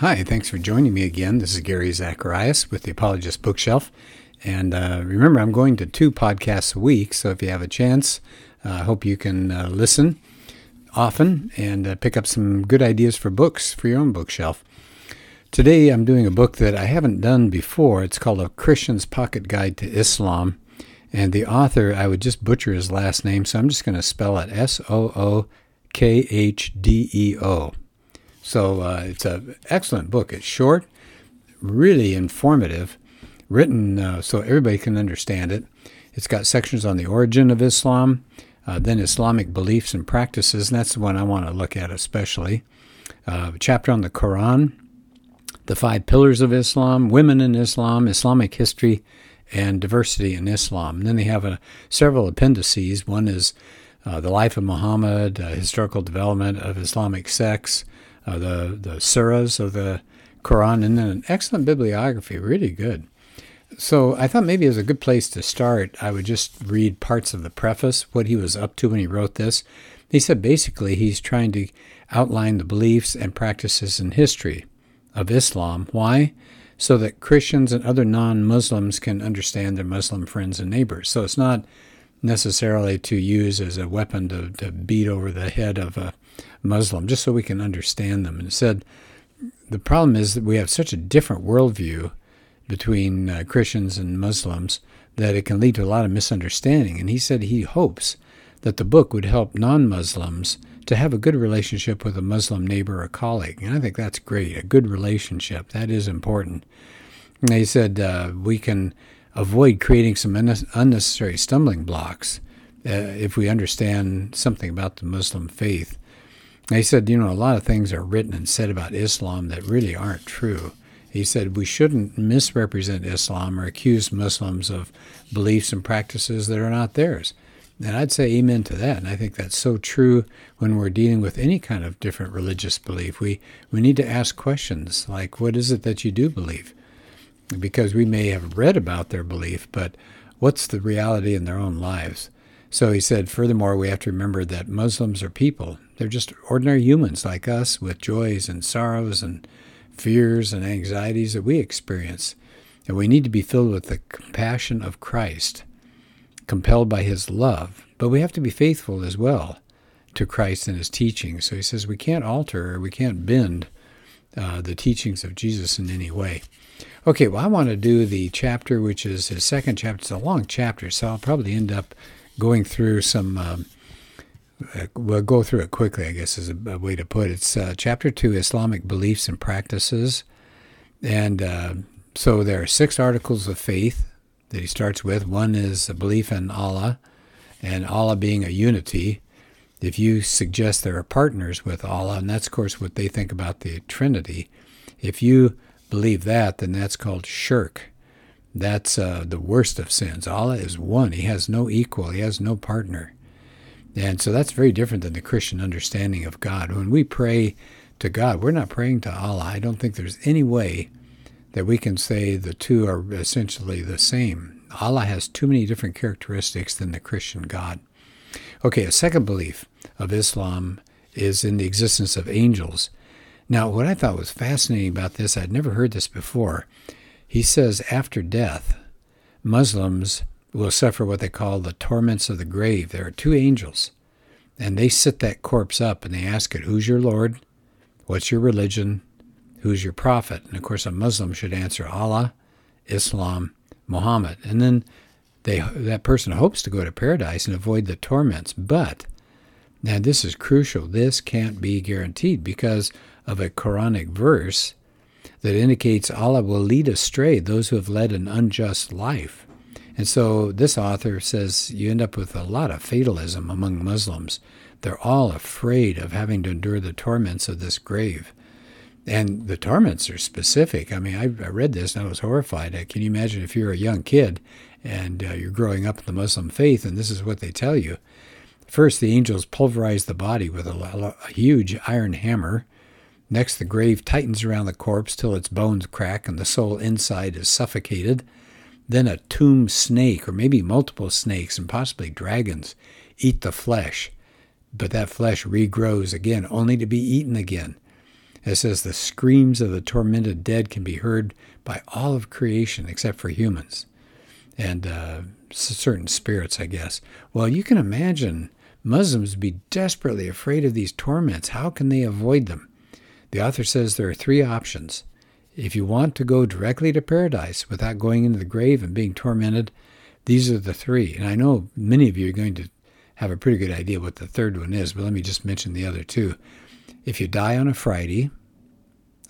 Hi, thanks for joining me again. This is Gary Zacharias with the Apologist Bookshelf. And uh, remember, I'm going to two podcasts a week, so if you have a chance, uh, I uh, hope you can uh, listen often and uh, pick up some good ideas for books for your own bookshelf. Today, I'm doing a book that I haven't done before. It's called A Christian's Pocket Guide to Islam. And the author, I would just butcher his last name, so I'm just going to spell it S O O K H D E O. So uh, it's an excellent book. It's short, really informative, written uh, so everybody can understand it. It's got sections on the origin of Islam, uh, then Islamic beliefs and practices, and that's the one I want to look at especially. Uh, a chapter on the Quran, the five pillars of Islam, women in Islam, Islamic history, and diversity in Islam. And then they have a, several appendices. One is uh, the life of Muhammad, uh, historical development of Islamic sects, uh, the the surahs of the Quran, and then an excellent bibliography, really good. So I thought maybe as a good place to start, I would just read parts of the preface, what he was up to when he wrote this. He said basically he's trying to outline the beliefs and practices and history of Islam. Why? So that Christians and other non Muslims can understand their Muslim friends and neighbors. So it's not necessarily to use as a weapon to, to beat over the head of a Muslim, just so we can understand them. And said the problem is that we have such a different worldview between uh, Christians and Muslims that it can lead to a lot of misunderstanding. And he said he hopes that the book would help non Muslims to have a good relationship with a Muslim neighbor or colleague. And I think that's great, a good relationship. That is important. And he said uh, we can avoid creating some unnecessary stumbling blocks uh, if we understand something about the Muslim faith. He said, you know, a lot of things are written and said about Islam that really aren't true. He said we shouldn't misrepresent Islam or accuse Muslims of beliefs and practices that are not theirs. And I'd say amen to that. And I think that's so true when we're dealing with any kind of different religious belief. We, we need to ask questions like, what is it that you do believe? Because we may have read about their belief, but what's the reality in their own lives? So he said, furthermore, we have to remember that Muslims are people. They're just ordinary humans like us with joys and sorrows and fears and anxieties that we experience. And we need to be filled with the compassion of Christ, compelled by his love. But we have to be faithful as well to Christ and his teachings. So he says we can't alter or we can't bend uh, the teachings of Jesus in any way. Okay, well, I want to do the chapter, which is his second chapter. It's a long chapter, so I'll probably end up going through some. Um, we'll go through it quickly, I guess is a, a way to put it. It's uh, chapter two Islamic beliefs and practices. And uh, so there are six articles of faith that he starts with. One is a belief in Allah, and Allah being a unity. If you suggest there are partners with Allah, and that's, of course, what they think about the Trinity, if you believe that, then that's called shirk. That's uh, the worst of sins. Allah is one, He has no equal, He has no partner. And so that's very different than the Christian understanding of God. When we pray to God, we're not praying to Allah. I don't think there's any way that we can say the two are essentially the same. Allah has too many different characteristics than the Christian God. Okay, a second belief of Islam is in the existence of angels. Now, what I thought was fascinating about this, I'd never heard this before. He says after death, Muslims will suffer what they call the torments of the grave. There are two angels, and they sit that corpse up and they ask it, Who's your Lord? What's your religion? Who's your prophet? And of course, a Muslim should answer Allah, Islam, Muhammad. And then they, that person hopes to go to paradise and avoid the torments. But, now this is crucial, this can't be guaranteed because of a Quranic verse that indicates Allah will lead astray those who have led an unjust life. And so this author says you end up with a lot of fatalism among Muslims. They're all afraid of having to endure the torments of this grave. And the torments are specific. I mean, I, I read this and I was horrified. Uh, can you imagine if you're a young kid and uh, you're growing up in the Muslim faith and this is what they tell you? First, the angels pulverize the body with a, a huge iron hammer. Next, the grave tightens around the corpse till its bones crack and the soul inside is suffocated. Then a tomb snake, or maybe multiple snakes and possibly dragons, eat the flesh, but that flesh regrows again, only to be eaten again. It says the screams of the tormented dead can be heard by all of creation except for humans and uh, certain spirits, I guess. Well, you can imagine Muslims be desperately afraid of these torments. How can they avoid them? The author says there are three options. If you want to go directly to paradise without going into the grave and being tormented, these are the three. And I know many of you are going to have a pretty good idea what the third one is, but let me just mention the other two. If you die on a Friday,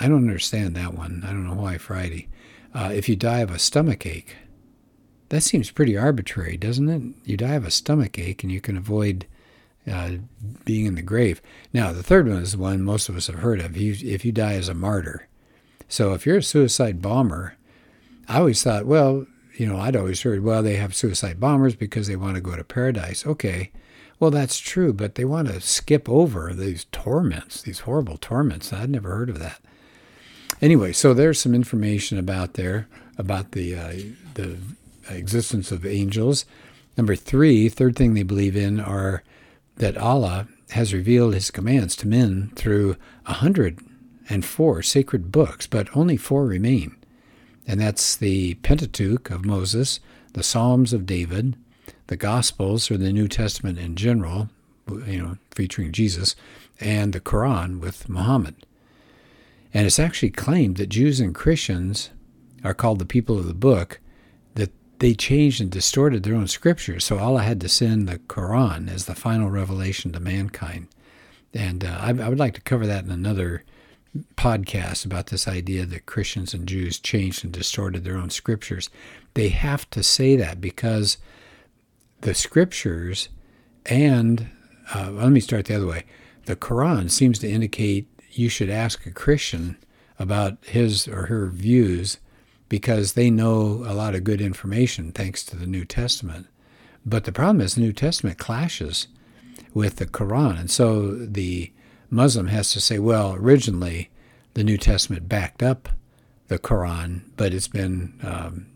I don't understand that one. I don't know why Friday. Uh, if you die of a stomach ache, that seems pretty arbitrary, doesn't it? You die of a stomach ache and you can avoid uh, being in the grave. Now, the third one is the one most of us have heard of. You, if you die as a martyr. So if you're a suicide bomber, I always thought, well, you know, I'd always heard, well, they have suicide bombers because they want to go to paradise. Okay, well, that's true, but they want to skip over these torments, these horrible torments. I'd never heard of that. Anyway, so there's some information about there about the uh, the existence of angels. Number three, third thing they believe in are that Allah has revealed His commands to men through a hundred and four sacred books, but only four remain, and that's the Pentateuch of Moses, the Psalms of David, the Gospels or the New Testament in general, you know, featuring Jesus, and the Quran with Muhammad. And it's actually claimed that Jews and Christians are called the people of the book, that they changed and distorted their own scriptures. So Allah had to send the Quran as the final revelation to mankind. And uh, I, I would like to cover that in another podcast about this idea that Christians and Jews changed and distorted their own scriptures. They have to say that because the scriptures and uh, let me start the other way. The Quran seems to indicate you should ask a Christian about his or her views because they know a lot of good information thanks to the New Testament. But the problem is the New Testament clashes with the Quran. And so the Muslim has to say, well, originally the New Testament backed up the Quran, but it's been um,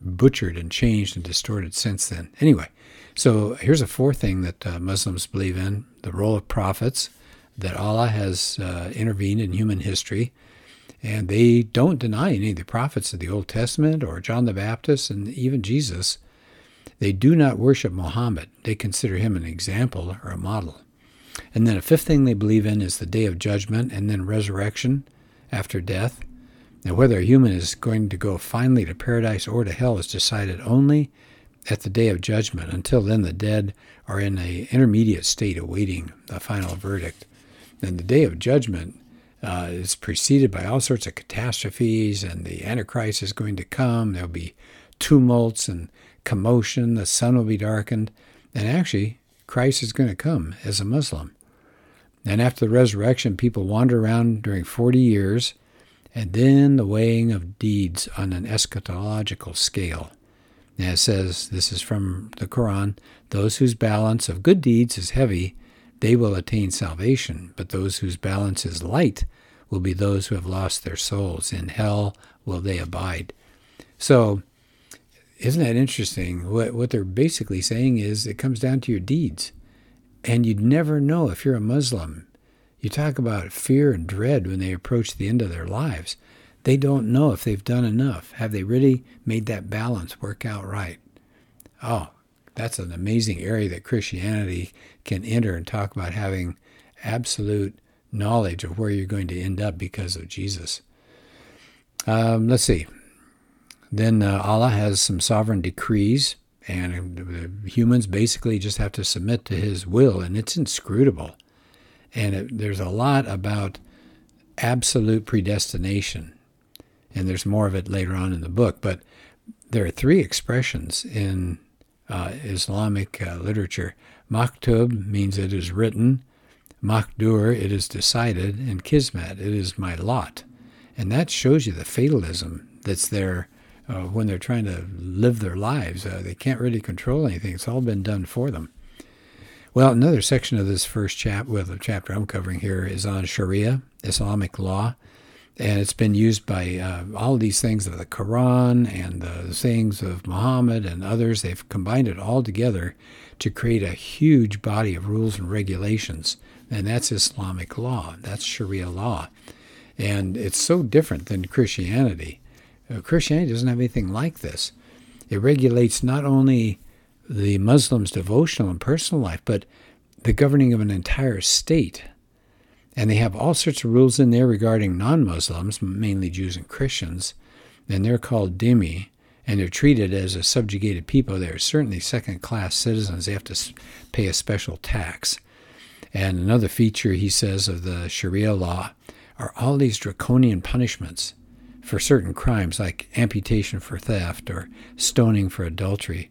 butchered and changed and distorted since then. Anyway, so here's a fourth thing that uh, Muslims believe in the role of prophets, that Allah has uh, intervened in human history. And they don't deny any of the prophets of the Old Testament or John the Baptist and even Jesus. They do not worship Muhammad. They consider him an example or a model. And then a fifth thing they believe in is the day of judgment and then resurrection after death. Now, whether a human is going to go finally to paradise or to hell is decided only at the day of judgment. Until then, the dead are in an intermediate state awaiting the final verdict. And the day of judgment uh, is preceded by all sorts of catastrophes, and the Antichrist is going to come. There'll be tumults and commotion. The sun will be darkened. And actually, Christ is going to come as a Muslim. And after the resurrection, people wander around during 40 years, and then the weighing of deeds on an eschatological scale. And it says, this is from the Quran, those whose balance of good deeds is heavy, they will attain salvation, but those whose balance is light will be those who have lost their souls. In hell will they abide. So, isn't that interesting? What, what they're basically saying is it comes down to your deeds. And you'd never know if you're a Muslim. You talk about fear and dread when they approach the end of their lives. They don't know if they've done enough. Have they really made that balance work out right? Oh, that's an amazing area that Christianity can enter and talk about having absolute knowledge of where you're going to end up because of Jesus. Um, let's see. Then uh, Allah has some sovereign decrees, and humans basically just have to submit to His will, and it's inscrutable. And it, there's a lot about absolute predestination and there's more of it later on in the book. But there are three expressions in uh, Islamic uh, literature. Maktub means it is written, Makdur, it is decided, and Kismet, it is my lot. And that shows you the fatalism that's there uh, when they're trying to live their lives. Uh, they can't really control anything, it's all been done for them. Well, another section of this first chapter, well, the chapter I'm covering here, is on Sharia, Islamic law and it's been used by uh, all of these things of the Quran and the sayings of Muhammad and others. They've combined it all together to create a huge body of rules and regulations, and that's Islamic law. That's Sharia law. And it's so different than Christianity. Uh, Christianity doesn't have anything like this. It regulates not only the Muslim's devotional and personal life, but the governing of an entire state. And they have all sorts of rules in there regarding non Muslims, mainly Jews and Christians, and they're called dhimmi, and they're treated as a subjugated people. They're certainly second class citizens. They have to pay a special tax. And another feature, he says, of the Sharia law are all these draconian punishments for certain crimes, like amputation for theft or stoning for adultery.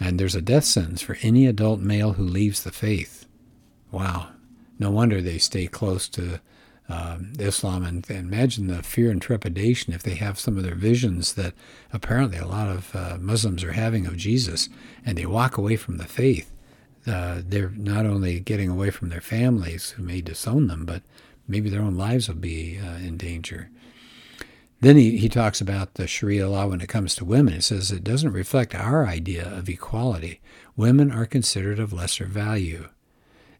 And there's a death sentence for any adult male who leaves the faith. Wow. No wonder they stay close to um, Islam. And, and, imagine the fear and trepidation if they have some of their visions that apparently a lot of uh, Muslims are having of Jesus and they walk away from the faith. Uh, they're not only getting away from their families who may disown them, but maybe their own lives will be uh, in danger. Then he, he talks about the Sharia law when it comes to women. It says it doesn't reflect our idea of equality. Women are considered of lesser value.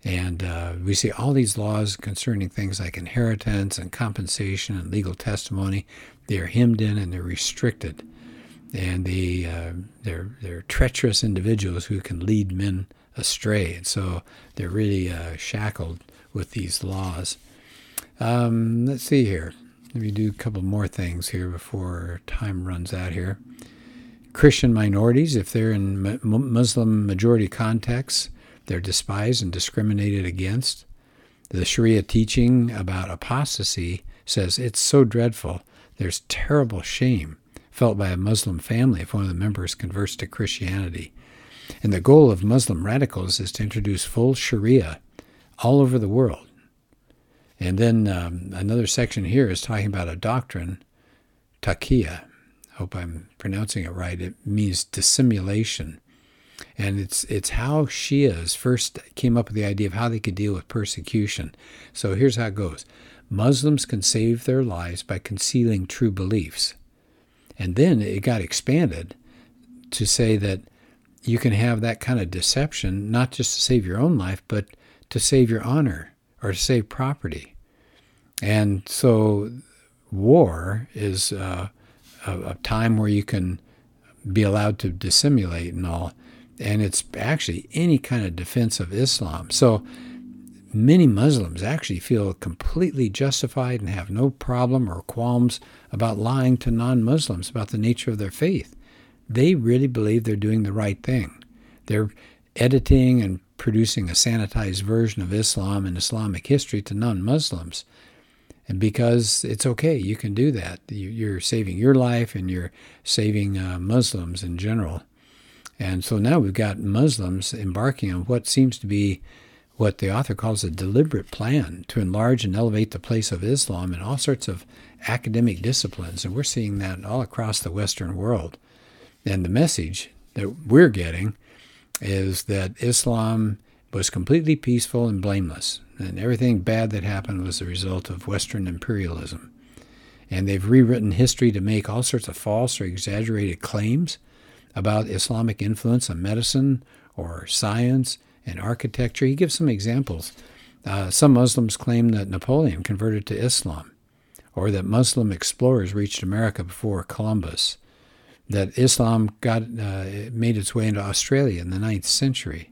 And uh, we see all these laws concerning things like inheritance and compensation and legal testimony. They are hemmed in and they're restricted. And they, uh, they're, they're treacherous individuals who can lead men astray. And so they're really uh, shackled with these laws. Um, let's see here. Let me do a couple more things here before time runs out here. Christian minorities, if they're in Muslim majority contexts, they're despised and discriminated against. The Sharia teaching about apostasy says it's so dreadful, there's terrible shame felt by a Muslim family if one of the members converts to Christianity. And the goal of Muslim radicals is to introduce full Sharia all over the world. And then um, another section here is talking about a doctrine, taqiyya. Hope I'm pronouncing it right. It means dissimulation. And it's it's how Shias first came up with the idea of how they could deal with persecution. So here's how it goes. Muslims can save their lives by concealing true beliefs. And then it got expanded to say that you can have that kind of deception, not just to save your own life, but to save your honor or to save property. And so war is uh, a, a time where you can be allowed to dissimulate and all. And it's actually any kind of defense of Islam. So many Muslims actually feel completely justified and have no problem or qualms about lying to non Muslims about the nature of their faith. They really believe they're doing the right thing. They're editing and producing a sanitized version of Islam and Islamic history to non Muslims. And because it's okay, you can do that. You're saving your life and you're saving uh, Muslims in general. And so now we've got Muslims embarking on what seems to be what the author calls a deliberate plan to enlarge and elevate the place of Islam in all sorts of academic disciplines. And we're seeing that all across the Western world. And the message that we're getting is that Islam was completely peaceful and blameless, and everything bad that happened was the result of Western imperialism. And they've rewritten history to make all sorts of false or exaggerated claims about Islamic influence on medicine or science and architecture. He gives some examples. Uh, some Muslims claim that Napoleon converted to Islam, or that Muslim explorers reached America before Columbus, that Islam got uh, made its way into Australia in the ninth century.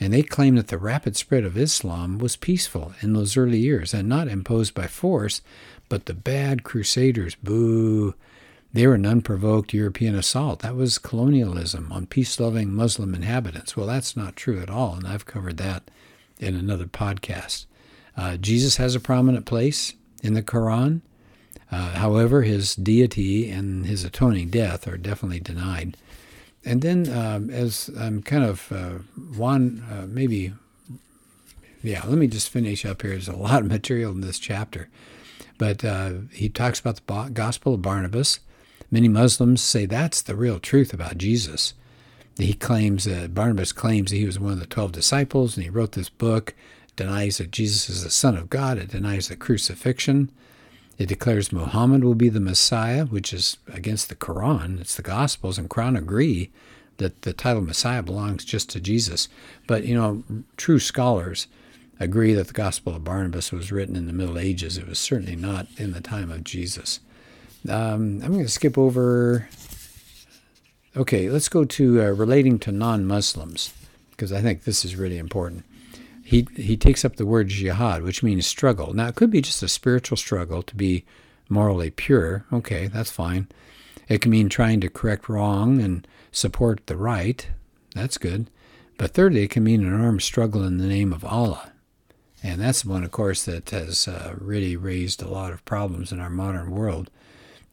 And they claim that the rapid spread of Islam was peaceful in those early years and not imposed by force, but the bad crusaders, boo, they were an unprovoked European assault. That was colonialism on peace loving Muslim inhabitants. Well, that's not true at all, and I've covered that in another podcast. Uh, Jesus has a prominent place in the Quran. Uh, however, his deity and his atoning death are definitely denied. And then, um, as I'm kind of uh, one, uh, maybe, yeah, let me just finish up here. There's a lot of material in this chapter. But uh, he talks about the Gospel of Barnabas. Many Muslims say that's the real truth about Jesus. He claims that Barnabas claims that he was one of the 12 disciples and he wrote this book, denies that Jesus is the Son of God, it denies the crucifixion. It declares Muhammad will be the Messiah, which is against the Quran. It's the Gospels, and Quran agree that the title Messiah belongs just to Jesus. But, you know, true scholars agree that the Gospel of Barnabas was written in the Middle Ages. It was certainly not in the time of Jesus. Um, I'm going to skip over. Okay, let's go to uh, relating to non Muslims, because I think this is really important. He, he takes up the word jihad, which means struggle. Now, it could be just a spiritual struggle to be morally pure. Okay, that's fine. It can mean trying to correct wrong and support the right. That's good. But thirdly, it can mean an armed struggle in the name of Allah. And that's the one, of course, that has uh, really raised a lot of problems in our modern world.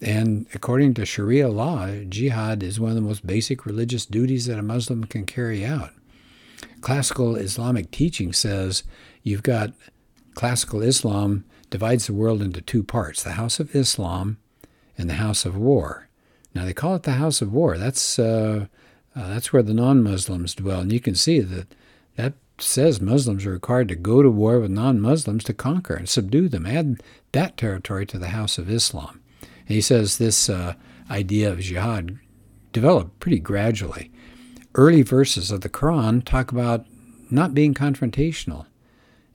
And according to Sharia law, jihad is one of the most basic religious duties that a Muslim can carry out. Classical Islamic teaching says you've got classical Islam divides the world into two parts the House of Islam and the House of War. Now, they call it the House of War. That's, uh, uh, that's where the non Muslims dwell. And you can see that that says Muslims are required to go to war with non Muslims to conquer and subdue them, add that territory to the House of Islam. And he says this uh, idea of jihad developed pretty gradually. Early verses of the Quran talk about not being confrontational.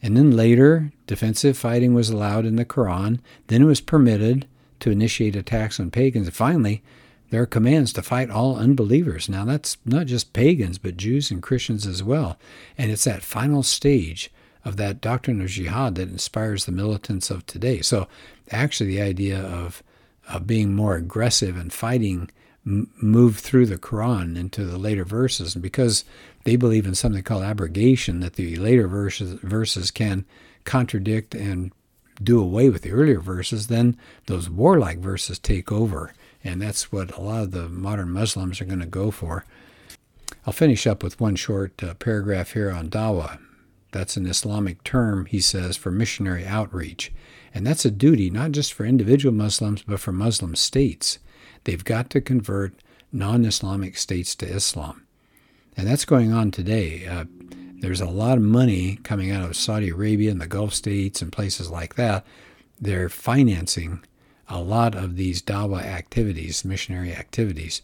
And then later, defensive fighting was allowed in the Quran. Then it was permitted to initiate attacks on pagans. And finally, there are commands to fight all unbelievers. Now, that's not just pagans, but Jews and Christians as well. And it's that final stage of that doctrine of jihad that inspires the militants of today. So, actually, the idea of, of being more aggressive and fighting m- moved through the Quran into the later verses. And because they believe in something called abrogation, that the later verses, verses can contradict and do away with the earlier verses, then those warlike verses take over and that's what a lot of the modern Muslims are going to go for. I'll finish up with one short uh, paragraph here on dawah. That's an Islamic term, he says, for missionary outreach. And that's a duty not just for individual Muslims, but for Muslim states. They've got to convert non Islamic states to Islam. And that's going on today. Uh, there's a lot of money coming out of Saudi Arabia and the Gulf states and places like that. They're financing a lot of these dawa activities, missionary activities.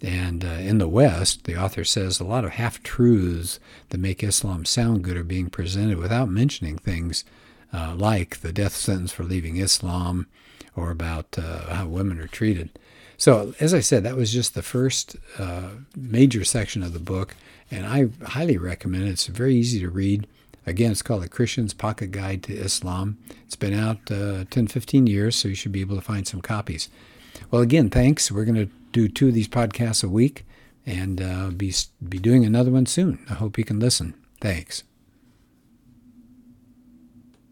And uh, in the West, the author says a lot of half truths that make Islam sound good are being presented without mentioning things uh, like the death sentence for leaving Islam or about uh, how women are treated. So, as I said, that was just the first uh, major section of the book, and I highly recommend it. It's very easy to read. Again, it's called The Christian's Pocket Guide to Islam. It's been out uh, 10, 15 years, so you should be able to find some copies. Well, again, thanks. We're going to do two of these podcasts a week and uh, be, be doing another one soon. I hope you can listen. Thanks.